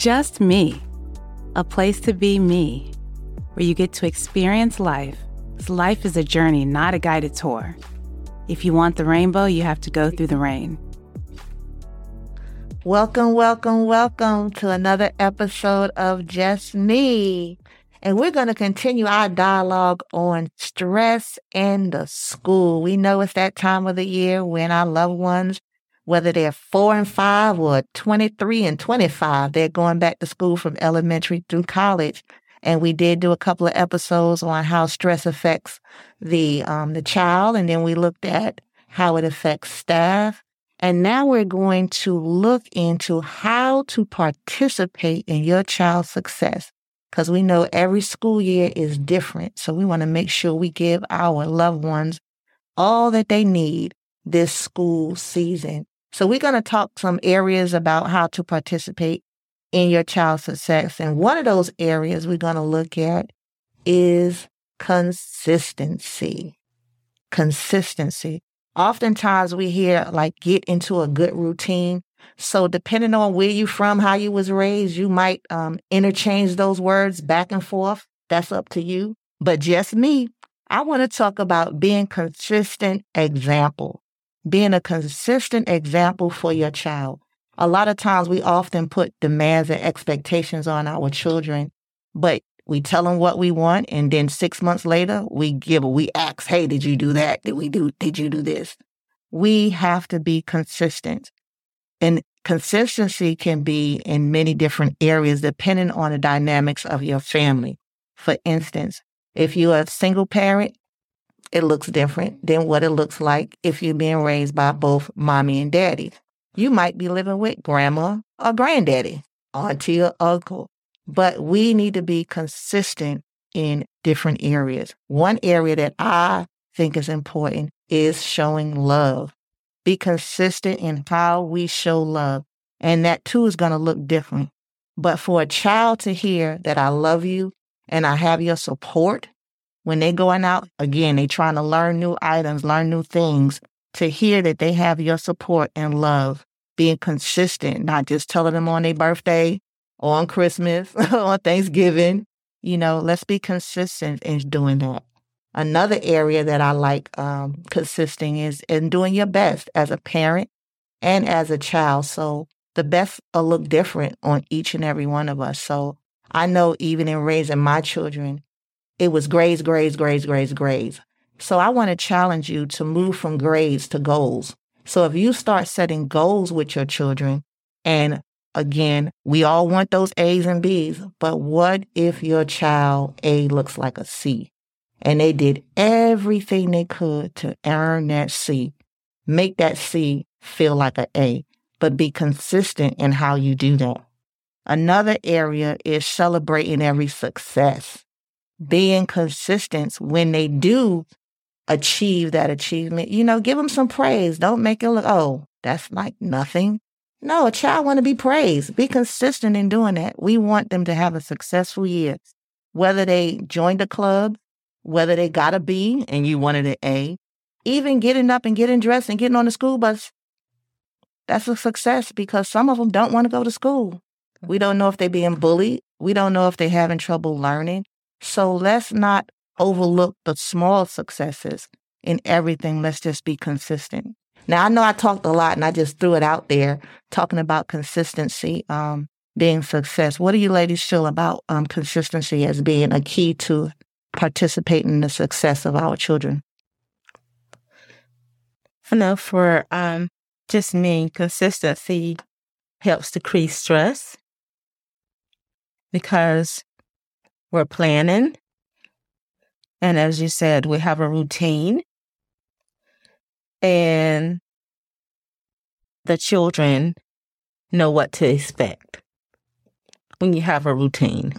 Just Me, a place to be me, where you get to experience life. Life is a journey, not a guided tour. If you want the rainbow, you have to go through the rain. Welcome, welcome, welcome to another episode of Just Me. And we're going to continue our dialogue on stress in the school. We know it's that time of the year when our loved ones whether they're four and five or 23 and 25, they're going back to school from elementary through college. And we did do a couple of episodes on how stress affects the, um, the child. And then we looked at how it affects staff. And now we're going to look into how to participate in your child's success because we know every school year is different. So we want to make sure we give our loved ones all that they need this school season. So we're going to talk some areas about how to participate in your child's success. And one of those areas we're going to look at is consistency. Consistency. Oftentimes we hear like get into a good routine. So depending on where you from, how you was raised, you might um, interchange those words back and forth. That's up to you. But just me, I want to talk about being consistent example being a consistent example for your child. A lot of times we often put demands and expectations on our children, but we tell them what we want. And then six months later, we give, we ask, Hey, did you do that? Did we do, did you do this? We have to be consistent. And consistency can be in many different areas depending on the dynamics of your family. For instance, if you're a single parent, it looks different than what it looks like if you're being raised by both mommy and daddy. You might be living with grandma or granddaddy, auntie or uncle, but we need to be consistent in different areas. One area that I think is important is showing love. Be consistent in how we show love. And that too is going to look different. But for a child to hear that I love you and I have your support when they going out, again, they trying to learn new items, learn new things, to hear that they have your support and love, being consistent, not just telling them on their birthday on Christmas on Thanksgiving. You know, let's be consistent in doing that. Another area that I like um, consisting is in doing your best as a parent and as a child. So the best will look different on each and every one of us. So I know even in raising my children, it was grades, grades, grades, grades, grades. So I want to challenge you to move from grades to goals. So if you start setting goals with your children, and again, we all want those A's and B's, but what if your child A looks like a C and they did everything they could to earn that C? Make that C feel like an A, but be consistent in how you do that. Another area is celebrating every success being consistent when they do achieve that achievement. You know, give them some praise. Don't make it look, oh, that's like nothing. No, a child want to be praised. Be consistent in doing that. We want them to have a successful year. Whether they joined a club, whether they got a B and you wanted an A, even getting up and getting dressed and getting on the school bus, that's a success because some of them don't want to go to school. We don't know if they're being bullied. We don't know if they're having trouble learning. So let's not overlook the small successes in everything. Let's just be consistent. Now, I know I talked a lot and I just threw it out there talking about consistency um, being success. What do you ladies feel about um, consistency as being a key to participating in the success of our children? I know for um, just me, consistency helps decrease stress because we're planning. And as you said, we have a routine. And the children know what to expect when you have a routine.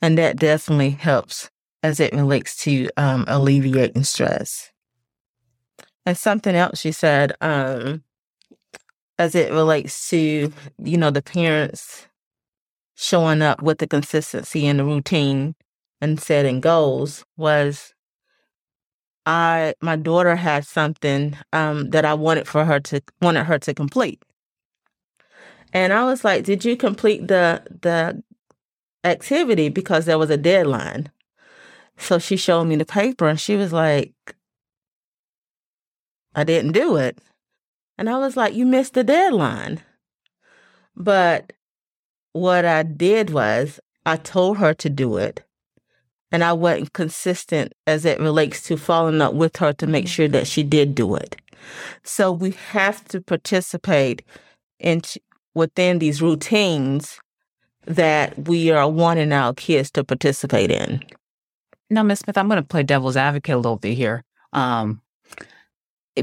And that definitely helps as it relates to um, alleviating stress. And something else you said, um, as it relates to, you know, the parents showing up with the consistency and the routine and setting goals was I my daughter had something um, that I wanted for her to wanted her to complete. And I was like, "Did you complete the the activity because there was a deadline?" So she showed me the paper and she was like, "I didn't do it." And I was like, "You missed the deadline." But what I did was I told her to do it. And I wasn't consistent as it relates to following up with her to make sure that she did do it. So we have to participate in within these routines that we are wanting our kids to participate in. Now, Ms. Smith, I'm going to play devil's advocate a little bit here. Um,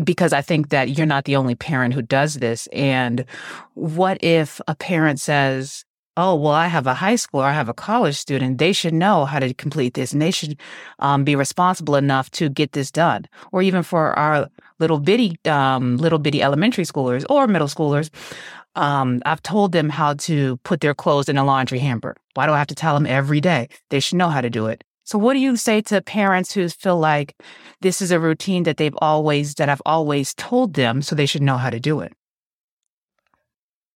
because I think that you're not the only parent who does this. And what if a parent says, Oh, well, I have a high school or I have a college student. They should know how to complete this and they should um, be responsible enough to get this done. Or even for our little bitty, um, little bitty elementary schoolers or middle schoolers, um, I've told them how to put their clothes in a laundry hamper. Why do I have to tell them every day? They should know how to do it. So what do you say to parents who feel like this is a routine that they've always that I've always told them so they should know how to do it?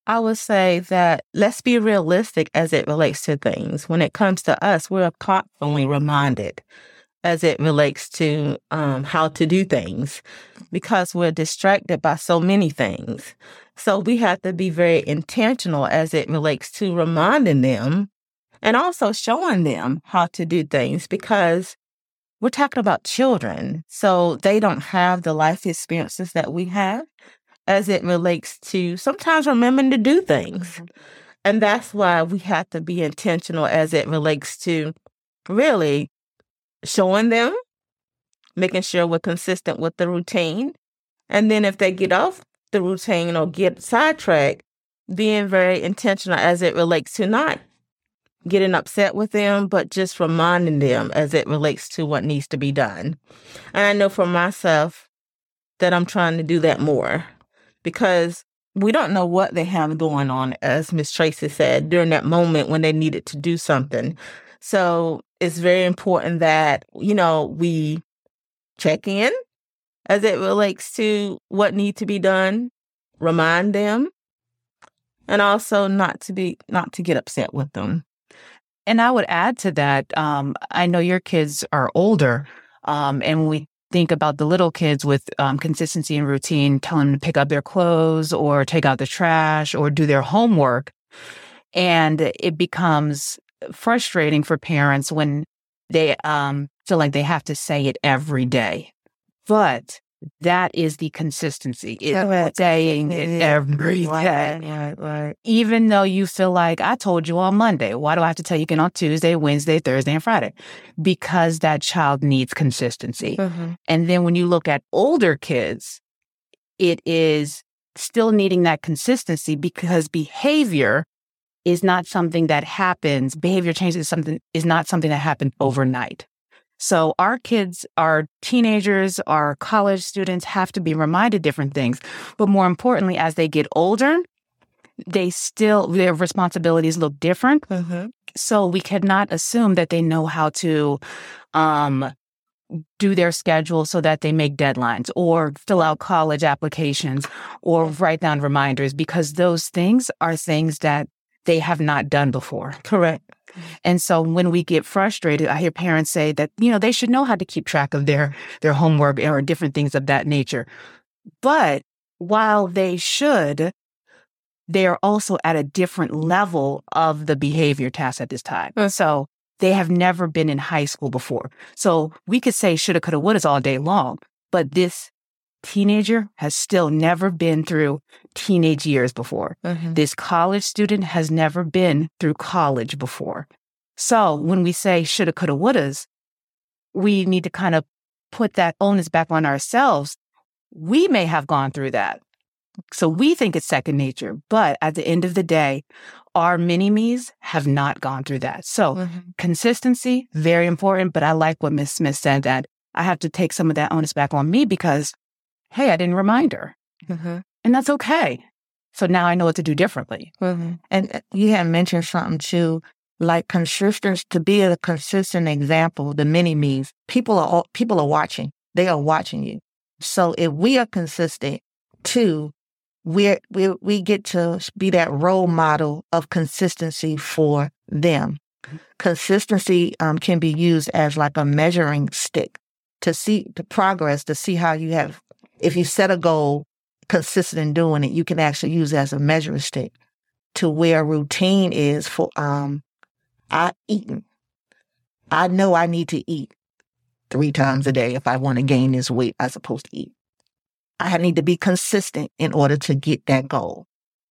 I would say that let's be realistic as it relates to things. When it comes to us, we're constantly reminded as it relates to um, how to do things because we're distracted by so many things. So we have to be very intentional as it relates to reminding them and also showing them how to do things because we're talking about children. So they don't have the life experiences that we have as it relates to sometimes remembering to do things. Mm-hmm. And that's why we have to be intentional as it relates to really showing them, making sure we're consistent with the routine. And then if they get off the routine or get sidetracked, being very intentional as it relates to not getting upset with them, but just reminding them as it relates to what needs to be done. And I know for myself that I'm trying to do that more because we don't know what they have going on, as Miss Tracy said, during that moment when they needed to do something. So it's very important that, you know, we check in as it relates to what needs to be done, remind them, and also not to be not to get upset with them. And I would add to that, um, I know your kids are older, um, and we think about the little kids with um, consistency and routine, tell them to pick up their clothes or take out the trash or do their homework. And it becomes frustrating for parents when they um, feel like they have to say it every day. But that is the consistency. It's saying it every day. Right, right. Even though you feel like I told you on Monday, why do I have to tell you again on Tuesday, Wednesday, Thursday, and Friday? Because that child needs consistency. Mm-hmm. And then when you look at older kids, it is still needing that consistency because behavior is not something that happens. Behavior change is something is not something that happens overnight. So our kids, our teenagers, our college students have to be reminded different things. But more importantly, as they get older, they still, their responsibilities look different. Mm-hmm. So we cannot assume that they know how to, um, do their schedule so that they make deadlines or fill out college applications or write down reminders because those things are things that they have not done before. Correct. And so when we get frustrated, I hear parents say that, you know, they should know how to keep track of their, their homework or different things of that nature. But while they should, they are also at a different level of the behavior task at this time. Mm. So they have never been in high school before. So we could say shoulda, coulda, woulda all day long, but this teenager has still never been through teenage years before. Mm-hmm. This college student has never been through college before. So when we say shoulda, coulda, wouldas, we need to kind of put that onus back on ourselves. We may have gone through that. So we think it's second nature, but at the end of the day, our mini me's have not gone through that. So mm-hmm. consistency, very important. But I like what Miss Smith said that I have to take some of that onus back on me because hey, I didn't remind her. Mm-hmm. And that's okay. So now I know what to do differently. Mm-hmm. And uh, you had mentioned something too, like consistent to be a consistent example, the mini me's. People are people are watching. They are watching you. So if we are consistent too, we we we get to be that role model of consistency for them. Consistency um, can be used as like a measuring stick to see the progress, to see how you have. If you set a goal, consistent in doing it, you can actually use as a measuring stick to where routine is for um I eating. I know I need to eat three times a day if I want to gain this weight I'm supposed to eat. I need to be consistent in order to get that goal.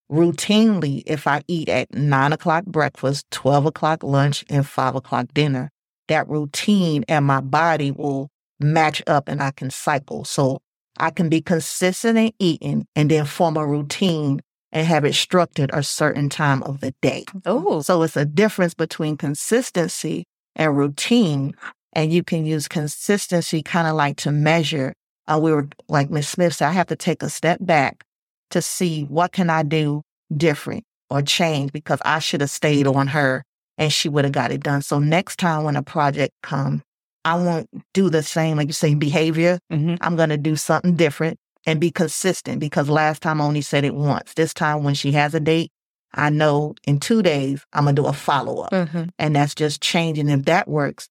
Routinely, if I eat at nine o'clock breakfast, 12 o'clock lunch, and five o'clock dinner, that routine and my body will match up and I can cycle. So I can be consistent in eating and then form a routine and have it structured a certain time of the day. Oh, So it's a difference between consistency and routine. And you can use consistency kind of like to measure. Uh, we were like Miss Smith said, I have to take a step back to see what can I do different or change because I should have stayed on her and she would have got it done. So next time when a project comes, I won't do the same, like you say, behavior. Mhm. I'm going to do something different and be consistent because last time I only said it once. This time when she has a date, I know in two days I'm going to do a follow up. Mm-hmm. And that's just changing. If that works,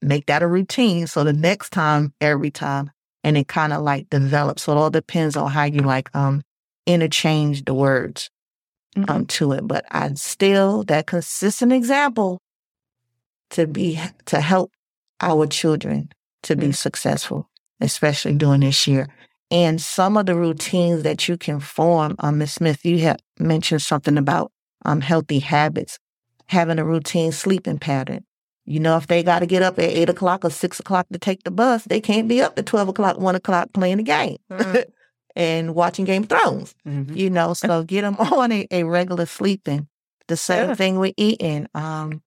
make that a routine. So the next time, every time, and it kind of like develops. So it all depends on how you like um interchange the words um to it. But I still that consistent example to be to help our children to be successful, especially during this year. And some of the routines that you can form, um, Ms. Smith, you have mentioned something about um healthy habits, having a routine sleeping pattern. You know, if they got to get up at eight o'clock or six o'clock to take the bus, they can't be up at twelve o'clock, one o'clock playing the game Mhm. and watching Game of Thrones Mhm. you know, so get them on a, a regular sleeping. The same Yeah. thing with eating. Um,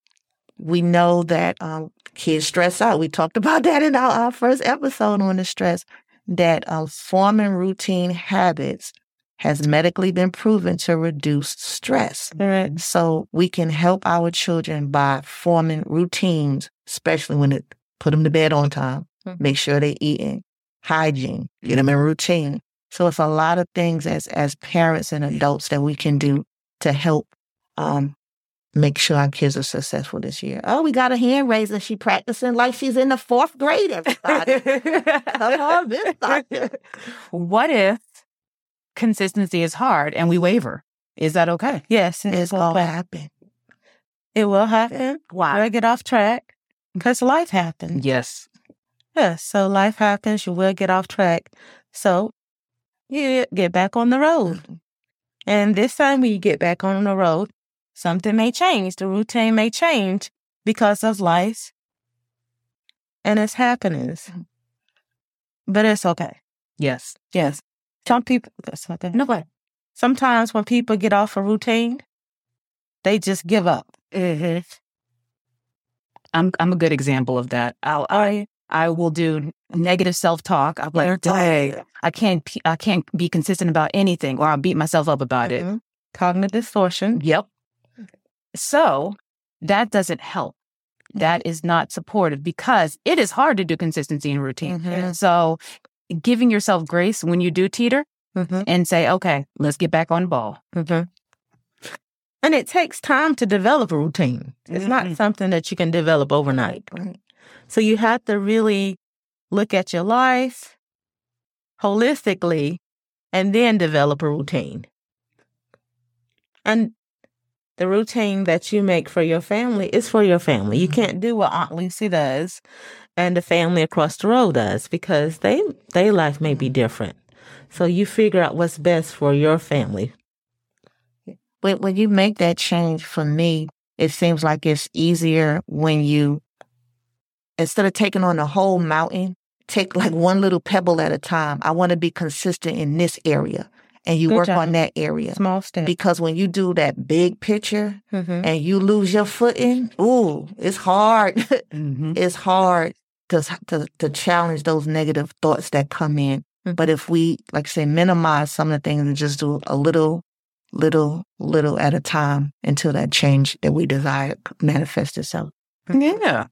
we know that um, kids stress out. We talked about that in our, our first episode on the stress. That uh, forming routine habits has medically been proven to reduce stress. Correct. So we can help our children by forming routines, especially when it put them to bed on time. Mhm. Make sure they're eating, hygiene, get them in routine. So it's a lot of things as as parents and adults that we can do to help um, make sure our kids are successful this year. Oh, we got a hand raiser. She practicing like she's in the fourth grade. Everybody, come on, Miss Doctor. what if consistency is hard and we waver? Is that okay? Yes, it It's will all happen. happen. It will happen. Why? We'll get off track because life happens. Yes. Yes, so life happens. You will get off track. So you get back on the road. Mm-hmm. And this time when you get back on the road, something may change. The routine may change because of life and its happenings. But it's okay. Yes. Yes. Some people, that's okay. No way. Sometimes when people get off a routine, they just give up. Mm-hmm. I'm I'm a good example of that. I'll I I will do negative self talk. I'm like, dang, I can't I can't be consistent about anything, or I'll beat myself up about it. Mhm. Cognitive distortion. Yep. So that doesn't help. That is not supportive because it is hard to do consistency and routine. Mhm. So giving yourself grace when you do teeter Mm-hmm. and say, okay, let's get back on ball. Mm-hmm. And it takes time to develop a routine. It's not Mhm. something that you can develop overnight. So you have to really look at your life holistically and then develop a routine. And the routine that you make for your family is for your family. You can't mm-hmm. do what Aunt Lucy does and the family across the road does because they their life may be mm-hmm. different. So you figure out what's best for your family. when when you make that change for me, it seems like it's easier when you instead of taking on the whole mountain, take like one little pebble at a time. I want to be consistent in this area. And you Good work job. on that area. Small steps. Because when you do that big picture Mhm. and you lose your footing, ooh, it's hard. Mm-hmm. it's hard to, to to challenge those negative thoughts that come in. Mhm. But if we, like I say, minimize some of the things and just do a little, little, little at a time until that change that we desire manifests itself. Yeah.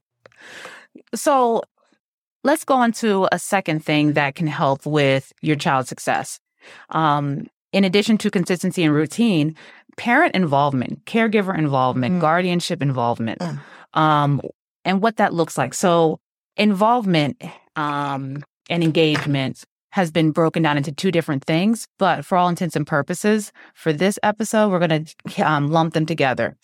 So let's go on to a second thing that can help with your child's success. Um, in addition to consistency and routine, parent involvement, caregiver involvement, Mm. guardianship involvement, Mm. um, and what that looks like. So, involvement um, and engagement has been broken down into two different things, but for all intents and purposes, for this episode, we're going to um, lump them together.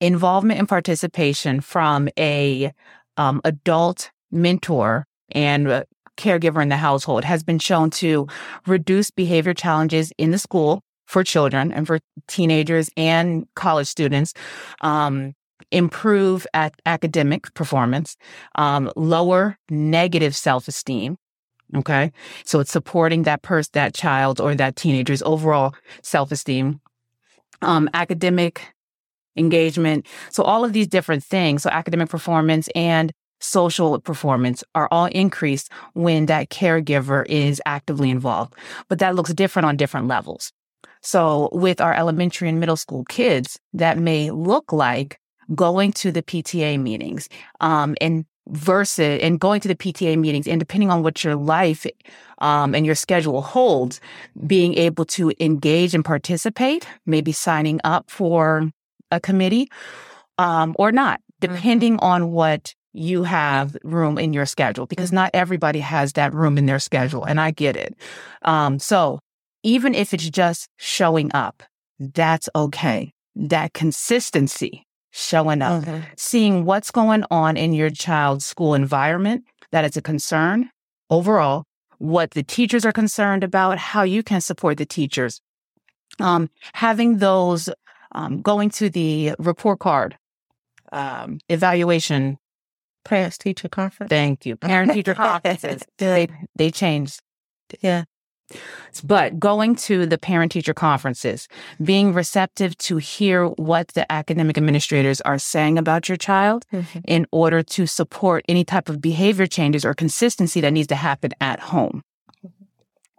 Involvement and participation from a um, adult mentor and uh, caregiver in the household has been shown to reduce behavior challenges in the school for children and for teenagers and college students, um, improve at academic performance, um, lower negative self esteem. Okay. So it's supporting that person, that child or that teenager's overall self esteem, um, academic engagement. So all of these different things. So academic performance and social performance are all increased when that caregiver is actively involved. But that looks different on different levels. So with our elementary and middle school kids, that may look like going to the PTA meetings, um, and versus and going to the PTA meetings and depending on what your life um, and your schedule holds, being able to engage and participate, maybe signing up for a committee um, or not, depending on what you have room in your schedule, because not everybody has that room in their schedule, and I get it. Um, so even if it's just showing up, that's okay. That consistency showing up, Mhm. seeing what's going on in your child's school environment that is a concern overall, what the teachers are concerned about, how you can support the teachers. Um, having those, um, going to the report card, um, evaluation. Parents teacher conference. Thank you. Parent teacher conferences. They, they changed. Yeah. But going to the parent teacher conferences, being receptive to hear what the academic administrators are saying about your child Mhm. in order to support any type of behavior changes or consistency that needs to happen at home.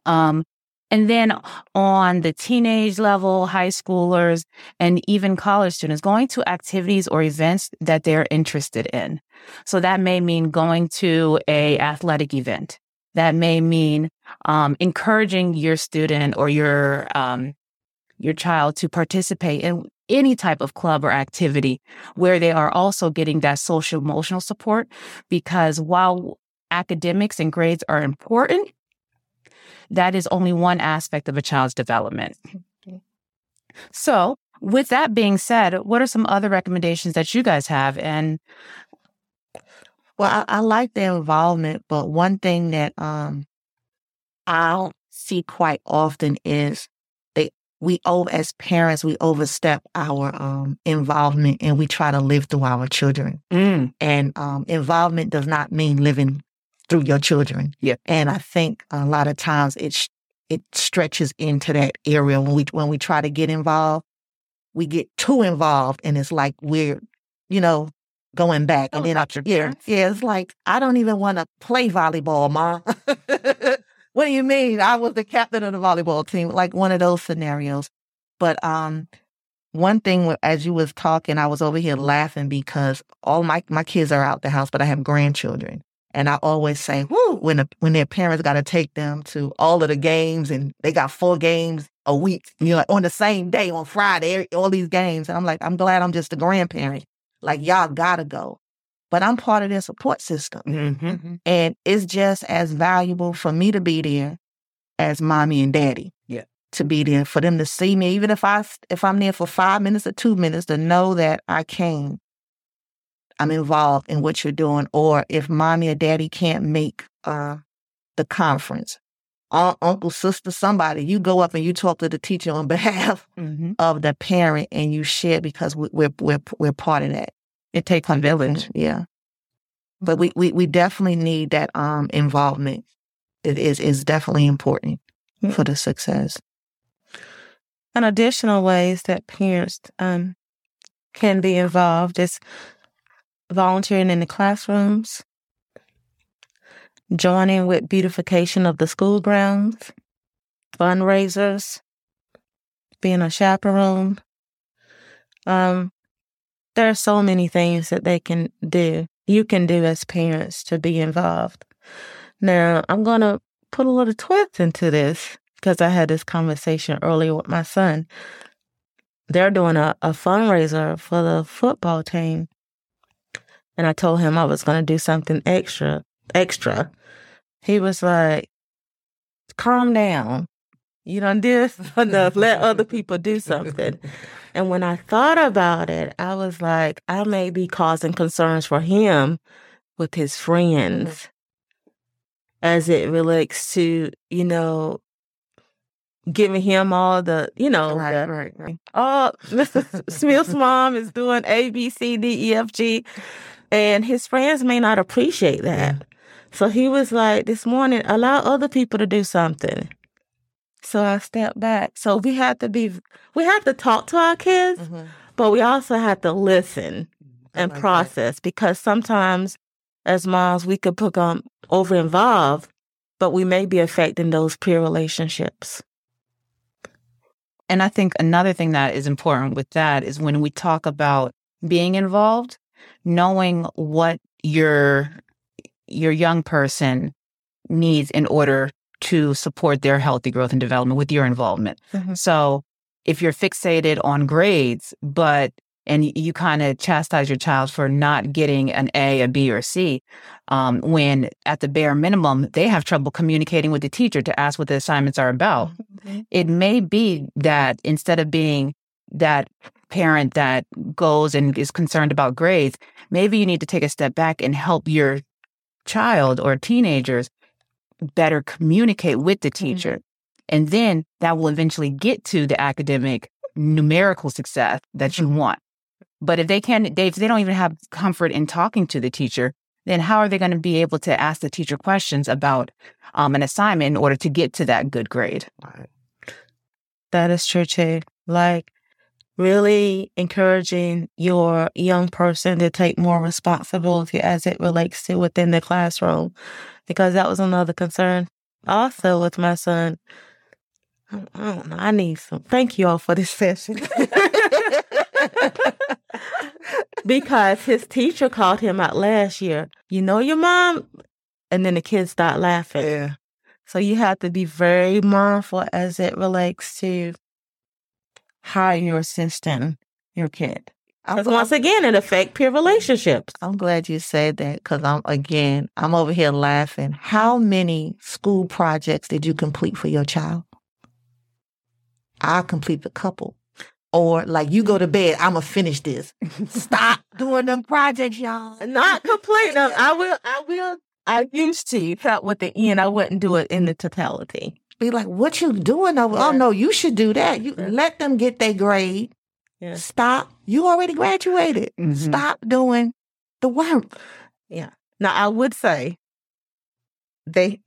Um, and then on the teenage level, high schoolers, and even college students, going to activities or events that they're interested in. So that may mean going to a athletic event. That may mean um, encouraging your student or your um, your child to participate in any type of club or activity where they are also getting that social emotional support. Because while academics and grades are important, that is only one aspect of a child's development. So, with that being said, what are some other recommendations that you guys have? And Well, I, I like the involvement, but one thing that um I don't see quite often is they we over as parents we overstep our um involvement and we try to live through our children. And um involvement does not mean living through your children. Yeah. And I think a lot of times it sh- it stretches into that area when we when we try to get involved, we get too involved and it's like we're, you know, going back and Oh, then I, yeah, yeah, it's like I don't even want to play volleyball, mom. what do you mean? I was the captain of the volleyball team, like one of those scenarios. But um, one thing as you was talking, I was over here laughing because all my my kids are out the house, but I have grandchildren, and I always say, "Whoo!" when the, when their parents got to take them to all of the games, and they got four games a week, you know, on the same day on Friday, all these games, and I'm like, I'm glad I'm just a grandparent. Like y'all gotta go, but I'm part of their support system. mm-hmm. And it's just as valuable for me to be there as mommy and daddy. Yeah. To be there for them to see me, even if I if I'm there for five minutes or two minutes, to know that I came. I'm involved in what you're doing, or if mommy or daddy can't make uh, the conference, un- uncle, sister, somebody, you go up and you talk to the teacher on behalf Mm-hmm. of the parent, and you share because we- we're we're we're part of that. It takes a village. Yeah. But we, we, we definitely need that um involvement. It is is definitely important Yeah. for the success. And additional ways that parents um, can be involved is volunteering in the classrooms, joining with beautification of the school grounds, fundraisers, being a chaperone. Um, there are so many things that they can do, you can do as parents to be involved. Now, I'm going to put a little twist into this because I had this conversation earlier with my son. They're doing a, a fundraiser for the football team. And I told him I was going to do something extra, extra. He was like, calm down. You done this enough. Let other people do something. And when I thought about it, I was like, I may be causing concerns for him with his friends mm-hmm. as it relates to, you know, giving him all the, you know, Right, the, right, right. oh, Mr. Smith's mom is doing A, B, C, D, E, F, G. And his friends may not appreciate that. So he was like, this morning, allow other people to do something. So I stepped back. So we had to be, we had to talk to our kids, Mhm. but we also had to listen and like that. process because sometimes as moms, we could become over involved, but we may be affecting those peer relationships. And I think another thing that is important with that is when we talk about being involved, knowing what your your young person needs in order to support their healthy growth and development with your involvement. Mhm. So if you're fixated on grades, but and you kind of chastise your child for not getting an A, a B, or C, um, when at the bare minimum they have trouble communicating with the teacher to ask what the assignments are about it may be that instead of being that parent that goes and is concerned about grades, maybe you need to take a step back and help your child or teenagers better communicate with the teacher. And then that will eventually get to the academic numerical success that you want. But if they can't, they, if they don't even have comfort in talking to the teacher, then how are they going to be able to ask the teacher questions about um, an assignment in order to get to that good grade? That is true too. Like really encouraging your young person to take more responsibility as it relates to within the classroom. Because that was another concern also with my son. I I don't know. I need some. Thank you all for this session. because his teacher called him out last year. You know your mom? And then the kids start laughing. Yeah. So you have to be very mindful as it relates to how you're assisting your kid. Because once again, it affects peer relationships. I'm glad you said that because I'm again, I'm over here laughing. How many school projects did you complete for your child? I complete a couple. Or like you go to bed, I'ma finish this. Stop doing them projects, y'all. Not complete. I will. I will. I used to felt with the end. I wouldn't do it in the totality. Be like, what you doing over? Oh no, you should do that. You Yeah. let them get their grade. Yeah. Stop. You already graduated. Mhm. Stop doing the work. Yeah. Now I would say they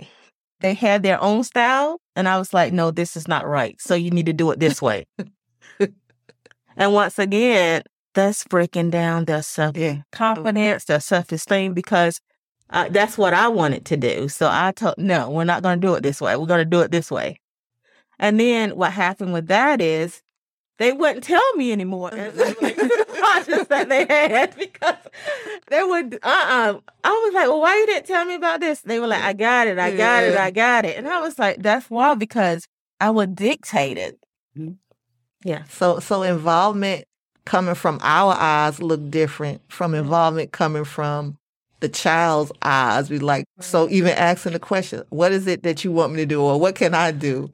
they had their own style, and I was like, no, this is not right. So you need to do it this way. and once again, that's breaking down their self Yeah. confidence, their self esteem, because uh, that's what I wanted to do. So I told, no, we're not going to do it this way. We're going to do it this way. And then what happened with that is they wouldn't tell me anymore projects that they had because they would, uh uh I was like, well, why you didn't tell me about this? They were like, I got it, I got it, I got it. And I was like, that's why, because I would dictate it. Yeah. So so involvement coming from our eyes look different from involvement coming from the child's eyes. We like so even asking the question, what is it that you want me to do or what can I do?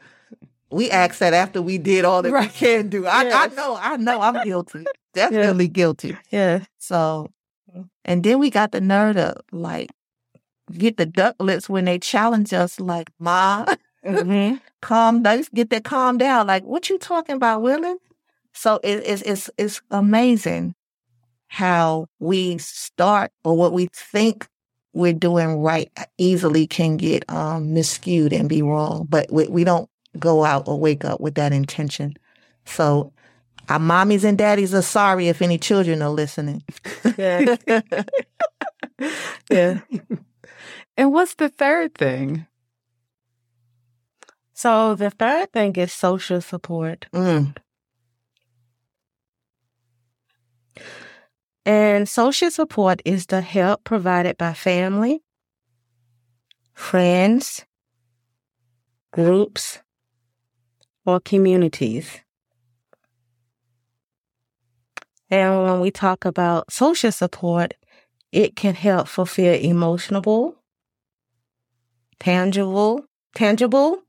We ask that after we did all that we Right. can do. I, I Yes. know, I know I'm guilty. Definitely guilty. Yeah. So and then we got the nerve to like get the duck lips when they challenge us like, Ma, Mm-hmm. calm down. Get that calm down. Like, what you talking about, Willie? So it, it's it's it's amazing how we start or what we think we're doing right easily can get um miscued and be wrong. But we, we don't go out or wake up with that intention. So our mommies and daddies are sorry if any children are listening. Yeah. yeah. And what's the third thing? So the third thing is social support. Mm. And social support is the help provided by family, friends, groups, or communities. And when we talk about social support, it can help fulfill emotional, tangible, tangible,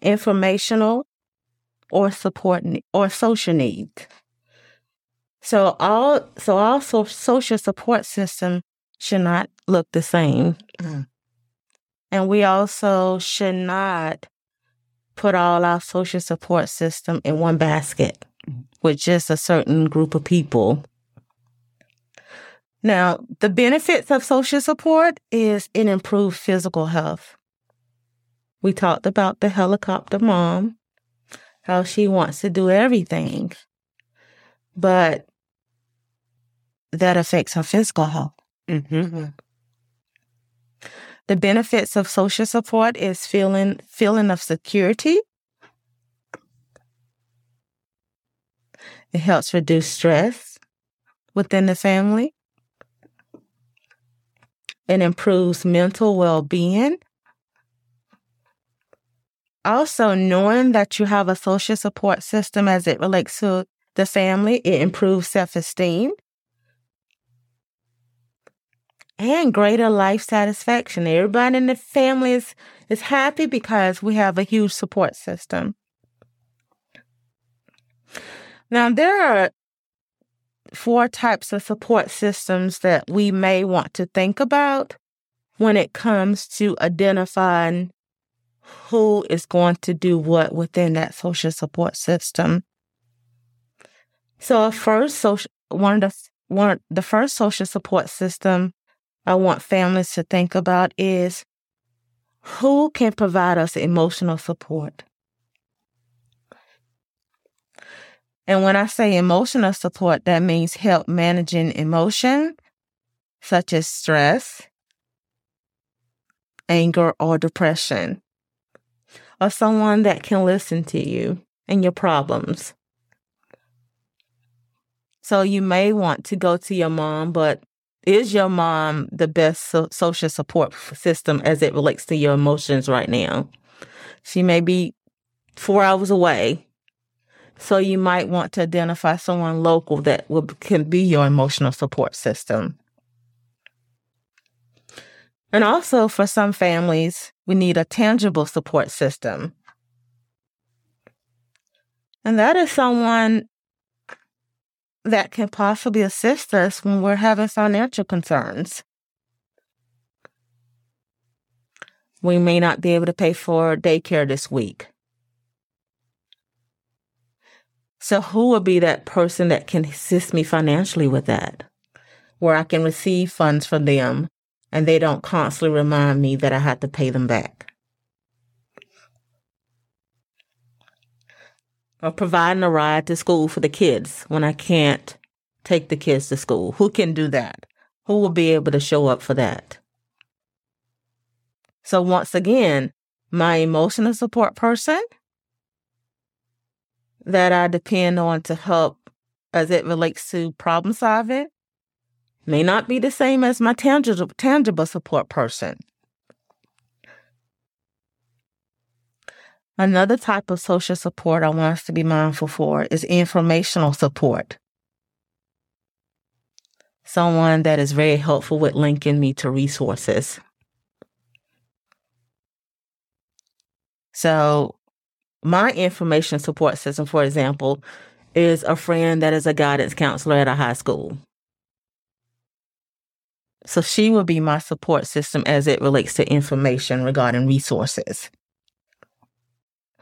informational, or support or social needs. So all so all social support system should not look the same. Mm. And we also should not put all our social support system in one basket with just a certain group of people. Now, the benefits of social support is it improves physical health. We talked about the helicopter mom, how she wants to do everything, but that affects her physical health. Mm-hmm. The benefits of social support is feeling feeling of security. It helps reduce stress within the family. It improves mental well-being. Also, knowing that you have a social support system as it relates to the family, it improves self-esteem and greater life satisfaction. Everybody in the family is, is happy because we have a huge support system. Now, there are four types of support systems that we may want to think about when it comes to identifying who is going to do what within that social support system. So, first, social, one of the one the first social support system I want families to think about is who can provide us emotional support? And when I say emotional support, that means help managing emotion, such as stress, anger, or depression, or someone that can listen to you and your problems. So you may want to go to your mom, but is your mom the best so- social support system as it relates to your emotions right now? She may be four hours away. So you might want to identify someone local that will, can be your emotional support system. And also for some families, we need a tangible support system. And that is someone that can possibly assist us when we're having financial concerns. We may not be able to pay for daycare this week. So, who will be that person that can assist me financially with that? Where I can receive funds from them and they don't constantly remind me that I have to pay them back. Or providing a ride to school for the kids when I can't take the kids to school. Who can do that? Who will be able to show up for that? So once again, my emotional support person that I depend on to help as it relates to problem solving may not be the same as my tangible tangible support person. Another type of social support I want us to be mindful for is informational support. Someone that is very helpful with linking me to resources. So, my information support system, for example, is a friend that is a guidance counselor at a high school. So, she will be my support system as it relates to information regarding resources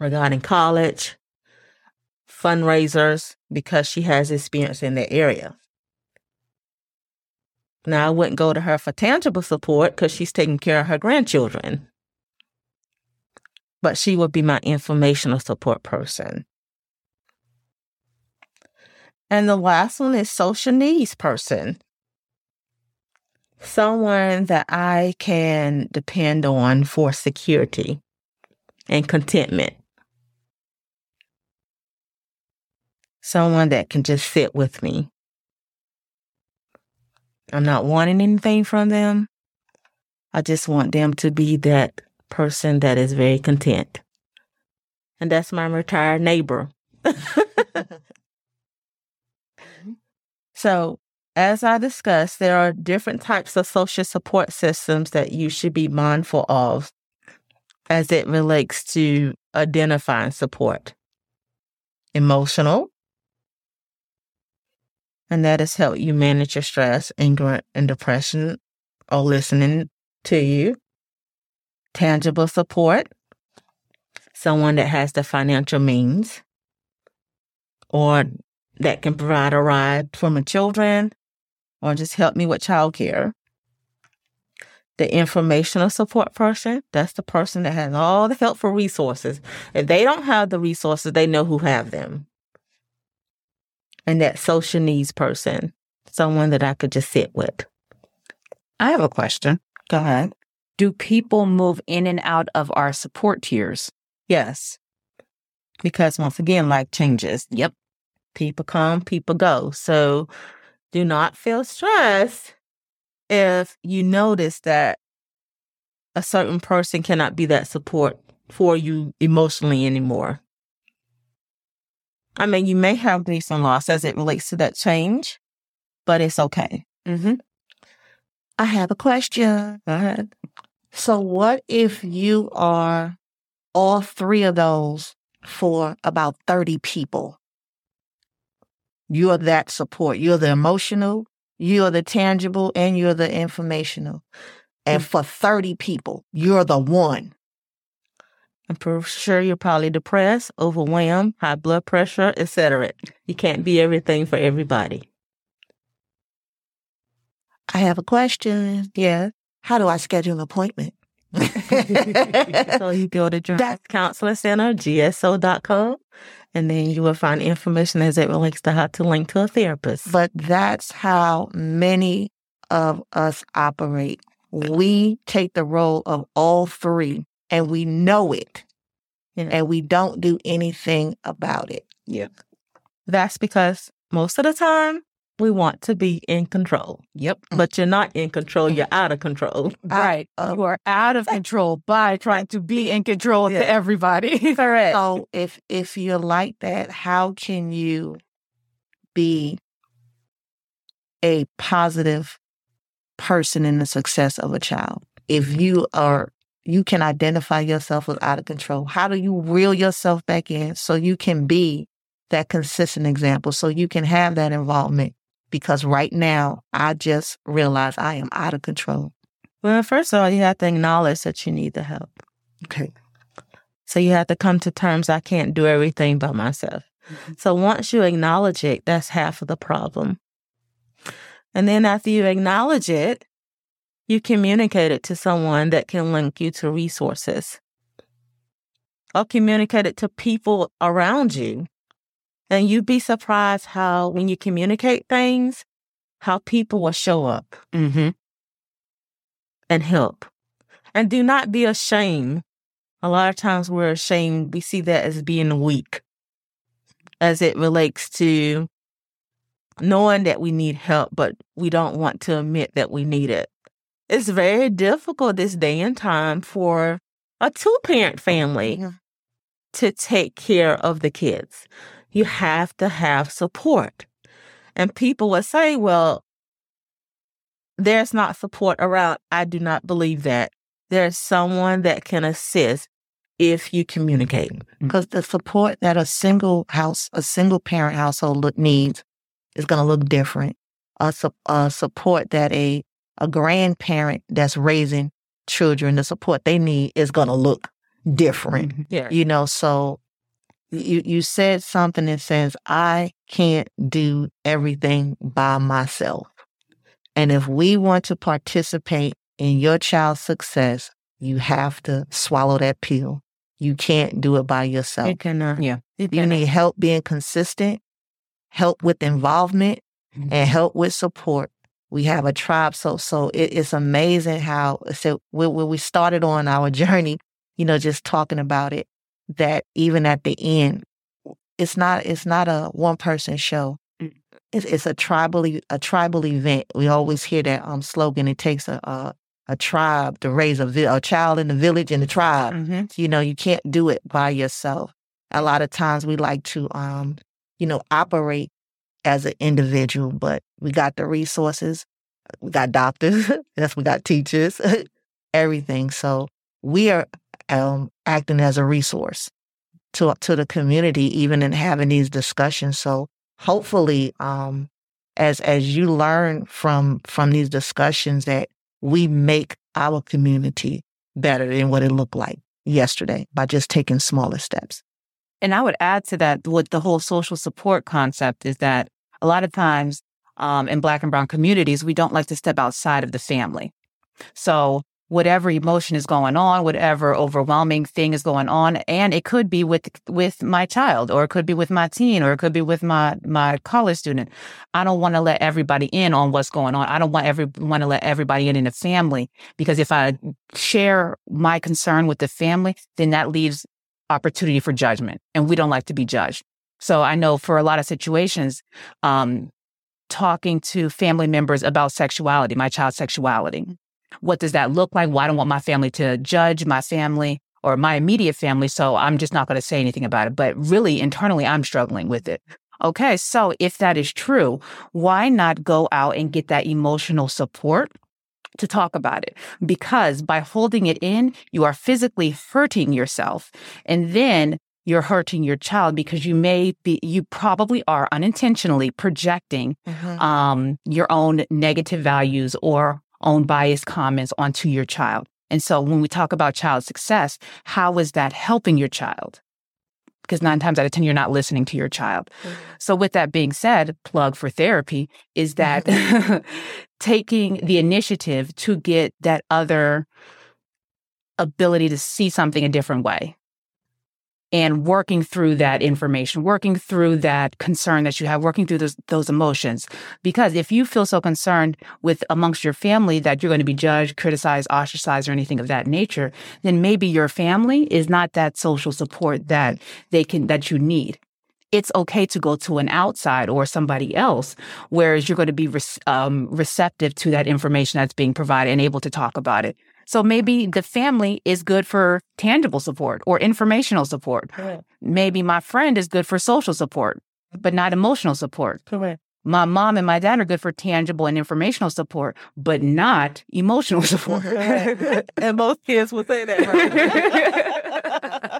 regarding college, fundraisers, because she has experience in that area. Now, I wouldn't go to her for tangible support because she's taking care of her grandchildren. But she would be my informational support person. And the last one is social needs person. Someone that I can depend on for security and contentment. Someone that can just sit with me. I'm not wanting anything from them. I just want them to be that person that is very content and that's my retired neighbor. Mm-hmm. so, as I discussed, there are different types of social support systems that you should be mindful of as it relates to identifying support. Emotional, and that has helped you manage your stress, anger, and depression, or listening to you. Tangible support, someone that has the financial means or that can provide a ride for my children or just help me with childcare. The informational support person, that's the person that has all the helpful resources. If they don't have the resources, they know who have them and that social needs person, someone that I could just sit with. I have a question. Go ahead. Do people move in and out of our support tiers? Yes. Because once again, life changes. Yep. People come, people go. So do not feel stressed if you notice that a certain person cannot be that support for you emotionally anymore. I mean, you may have grief and loss as it relates to that change, but it's okay. Mm-hmm. I have a question. Go ahead. So, what if you are all three of those for about 30 people? You're that support. You're the emotional, you're the tangible, and you're the informational. And for 30 people, you're the one. I'm pretty sure you're probably depressed, overwhelmed, high blood pressure, etc. You can't be everything for everybody. I have a question. Yeah. How do I schedule an appointment? so you go to Journeys Counseling Center, GSO.com, and then you will find information as it relates to how to link to a therapist. But that's how many of us operate. We take the role of all three and we know it Yeah. and we don't do anything about it. Yeah. That's because most of the time we want to be in control, Yep. but you're not in control, you're out of control. Right. uh, you are out of control by trying to be in control Yeah. to everybody. Correct. So if if you're like that, how can you be a positive person in the success of a child? If you are you can identify yourself as out of control. How do you reel yourself back in so you can be that consistent example, so you can have that involvement? Because right now, I just realize I am out of control. Well, first of all, you have to acknowledge that you need the help. Okay. So you have to come to terms I can't do everything by myself. Mm-hmm. So once you acknowledge it, that's half of the problem. And then after you acknowledge it, you communicate it to someone that can link you to resources or communicate it to people around you. And you'd be surprised how, when you communicate things, how people will show up mm-hmm. and help. And do not be ashamed. A lot of times we're ashamed. We see that as being weak as it relates to knowing that we need help, but we don't want to admit that we need it. It's very difficult this day and time for a two parent family to take care of the kids. You have to have support. And people will say, well, there's not support around. I do not believe that. There's someone that can assist if you communicate. Mm. because the support that a single house, a single parent household needs is going to look different. A, su- a support that a a grandparent that's raising children, the support they need is going to look different. Yeah. You know, so you you said something that says I can't do everything by myself. And if we want to participate in your child's success, you have to swallow that pill. You can't do it by yourself. You can, uh, Yeah. you You can- need help being consistent, help with involvement, and help with support. We have a tribe, so so it, it's amazing how so when, when we started on our journey, you know, just talking about it, that even at the end, it's not it's not a one person show. Mm. It's it's a tribal a tribal event. We always hear that um slogan. It takes a a, a tribe to raise a vi- a child in the village and the tribe. Mm-hmm. You know, you can't do it by yourself. A lot of times we like to, um, you know, operate as an individual, but we got the resources. We got doctors. yes, we got teachers, everything. So we are um, acting as a resource to to the community, even in having these discussions. So hopefully, um, as as you learn from from these discussions, that we make our community better than what it looked like yesterday by just taking smaller steps. And I would add to that what the whole social support concept is that a lot of times um, in Black and Brown communities, we don't like to step outside of the family. So whatever emotion is going on, whatever overwhelming thing is going on, and it could be with with my child, or it could be with my teen, or it could be with my my college student. I don't want to let everybody in on what's going on. I don't want every want to let everybody in in the family because if I share my concern with the family, then that leaves opportunity for judgment, and we don't like to be judged. So I know for a lot of situations, um, talking to family members about sexuality, my child's sexuality, what does that look like? Well, I don't want my family to judge my family or my immediate family. So I'm just not going to say anything about it. But really, internally, I'm struggling with it. Okay. So if that is true, why not go out and get that emotional support? To talk about it because by holding it in, you are physically hurting yourself. And then you're hurting your child because you may be, you probably are unintentionally projecting mm-hmm. um, your own negative values or own biased comments onto your child. And so when we talk about child success, how is that helping your child? Because nine times out of 10, you're not listening to your child. Mm-hmm. So, with that being said, plug for therapy is that taking the initiative to get that other ability to see something a different way and working through that information, working through that concern that you have, working through those, those emotions. Because if you feel so concerned with amongst your family that you're going to be judged, criticized, ostracized, or anything of that nature, then maybe your family is not that social support that they can, that you need it's okay to go to an outside or somebody else, whereas you're going to be re- um, receptive to that information that's being provided and able to talk about it. So maybe the family is good for tangible support or informational support. Correct. Maybe my friend is good for social support, but not emotional support. Correct. My mom and my dad are good for tangible and informational support, but not emotional support. and most kids would say that.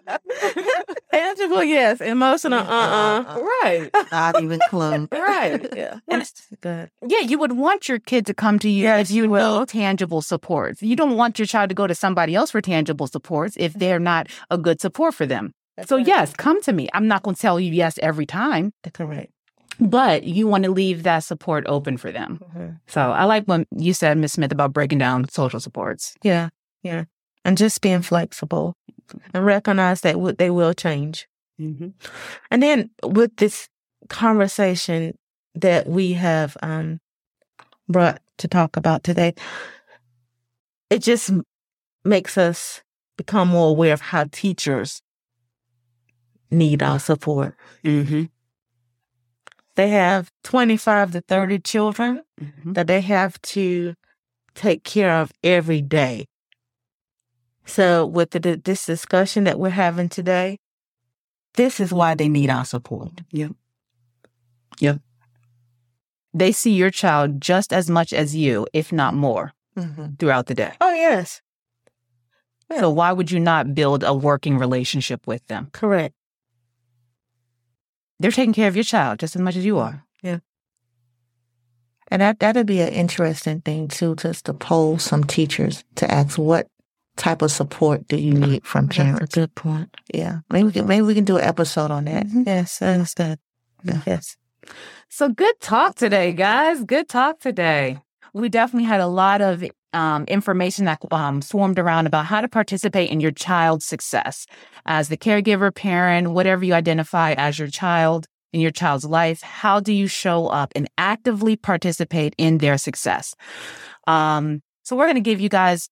Right? tangible, yes. Emotional, uh uh-uh. uh. Right. Not even close. right. Yeah. That's good. Yeah, you would want your kid to come to you yes, if you know tangible supports. You don't want your child to go to somebody else for tangible supports if they're not a good support for them. That's so, right. yes, come to me. I'm not going to tell you yes every time. That's correct but you want to leave that support open for them. Mm-hmm. So I like what you said, Ms. Smith, about breaking down social supports. Yeah, yeah. And just being flexible and recognize that they will change. Mm-hmm. And then with this conversation that we have um, brought to talk about today, it just makes us become more aware of how teachers need our support. Mm-hmm they have 25 to 30 children mm-hmm. that they have to take care of every day. So, with the, this discussion that we're having today, this is why they need our support. Yep. Yep. They see your child just as much as you, if not more, mm-hmm. throughout the day. Oh, yes. So, why would you not build a working relationship with them? Correct they're taking care of your child just as much as you are. Yeah. And that that'd be an interesting thing too, just to poll some teachers to ask what type of support do you need from parents. That's a good point. Yeah. Maybe we can maybe we can do an episode on that. Mm-hmm. Yes, I understand. Yeah. Yes. So good talk today, guys. Good talk today. We definitely had a lot of um, information that um, swarmed around about how to participate in your child's success as the caregiver, parent, whatever you identify as your child in your child's life. How do you show up and actively participate in their success? Um, so we're going to give you guys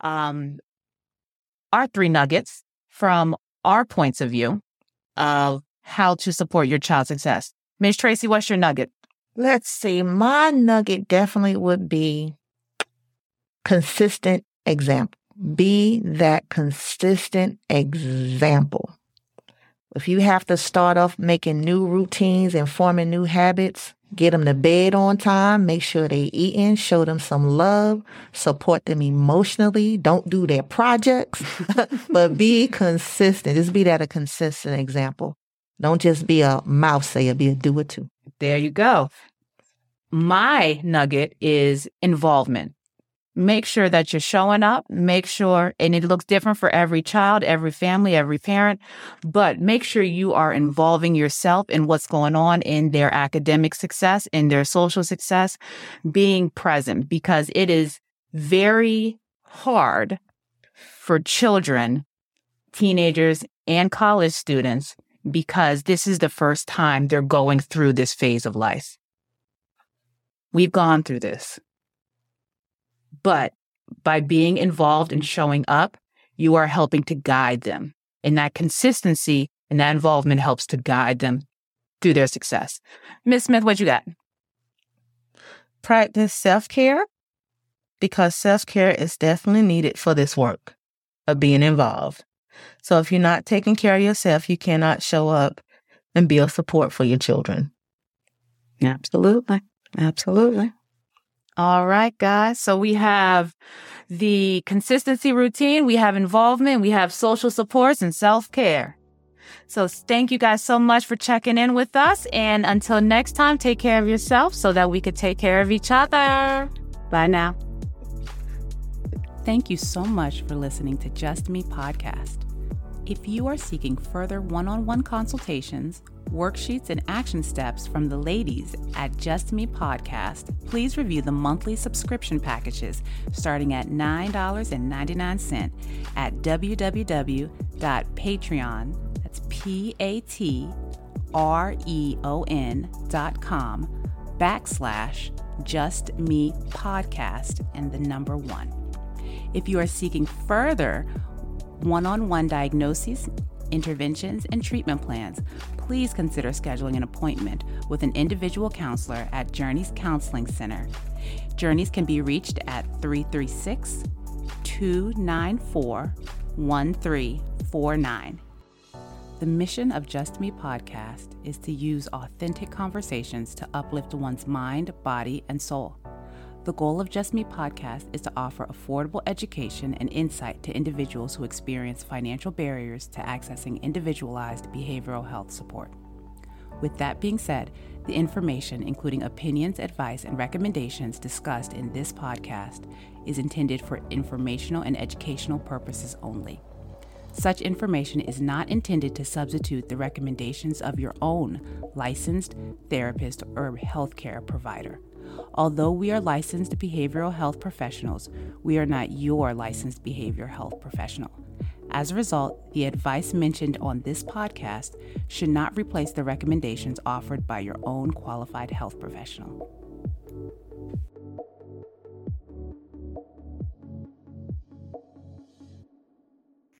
um, our three nuggets from our points of view of how to support your child's success. Ms. Tracy, what's your nugget? Let's see. My nugget definitely would be consistent example. Be that consistent example. If you have to start off making new routines and forming new habits, get them to bed on time, make sure they eating, show them some love, support them emotionally. Don't do their projects, but be consistent. Just be that a consistent example. Don't just be a mouth sayer, be a doer too. There you go. My nugget is involvement make sure that you're showing up, make sure, and it looks different for every child, every family, every parent, but make sure you are involving yourself in what's going on in their academic success, in their social success, being present because it is very hard for children, teenagers, and college students because this is the first time they're going through this phase of life. We've gone through this. But by being involved and showing up, you are helping to guide them. And that consistency and that involvement helps to guide them through their success. Ms. Smith, what you got? Practice self care because self care is definitely needed for this work of being involved. So if you're not taking care of yourself, you cannot show up and be a support for your children. Absolutely. Absolutely. All right, guys. So we have the consistency routine, we have involvement, we have social supports and self care. So thank you guys so much for checking in with us. And until next time, take care of yourself so that we could take care of each other. Bye now. Thank you so much for listening to Just Me Podcast. If you are seeking further one on one consultations, worksheets, and action steps from the ladies at Just Me Podcast, please review the monthly subscription packages starting at $9.99 at www.patreon, that's P-A-T-R-E-O-N dot com backslash Just Me Podcast and the number one. If you are seeking further one on one diagnoses, interventions, and treatment plans, please consider scheduling an appointment with an individual counselor at Journeys Counseling Center. Journeys can be reached at 336 294 1349. The mission of Just Me podcast is to use authentic conversations to uplift one's mind, body, and soul. The goal of Just Me podcast is to offer affordable education and insight to individuals who experience financial barriers to accessing individualized behavioral health support. With that being said, the information, including opinions, advice, and recommendations discussed in this podcast, is intended for informational and educational purposes only. Such information is not intended to substitute the recommendations of your own licensed therapist or healthcare provider. Although we are licensed behavioral health professionals, we are not your licensed behavioral health professional. As a result, the advice mentioned on this podcast should not replace the recommendations offered by your own qualified health professional.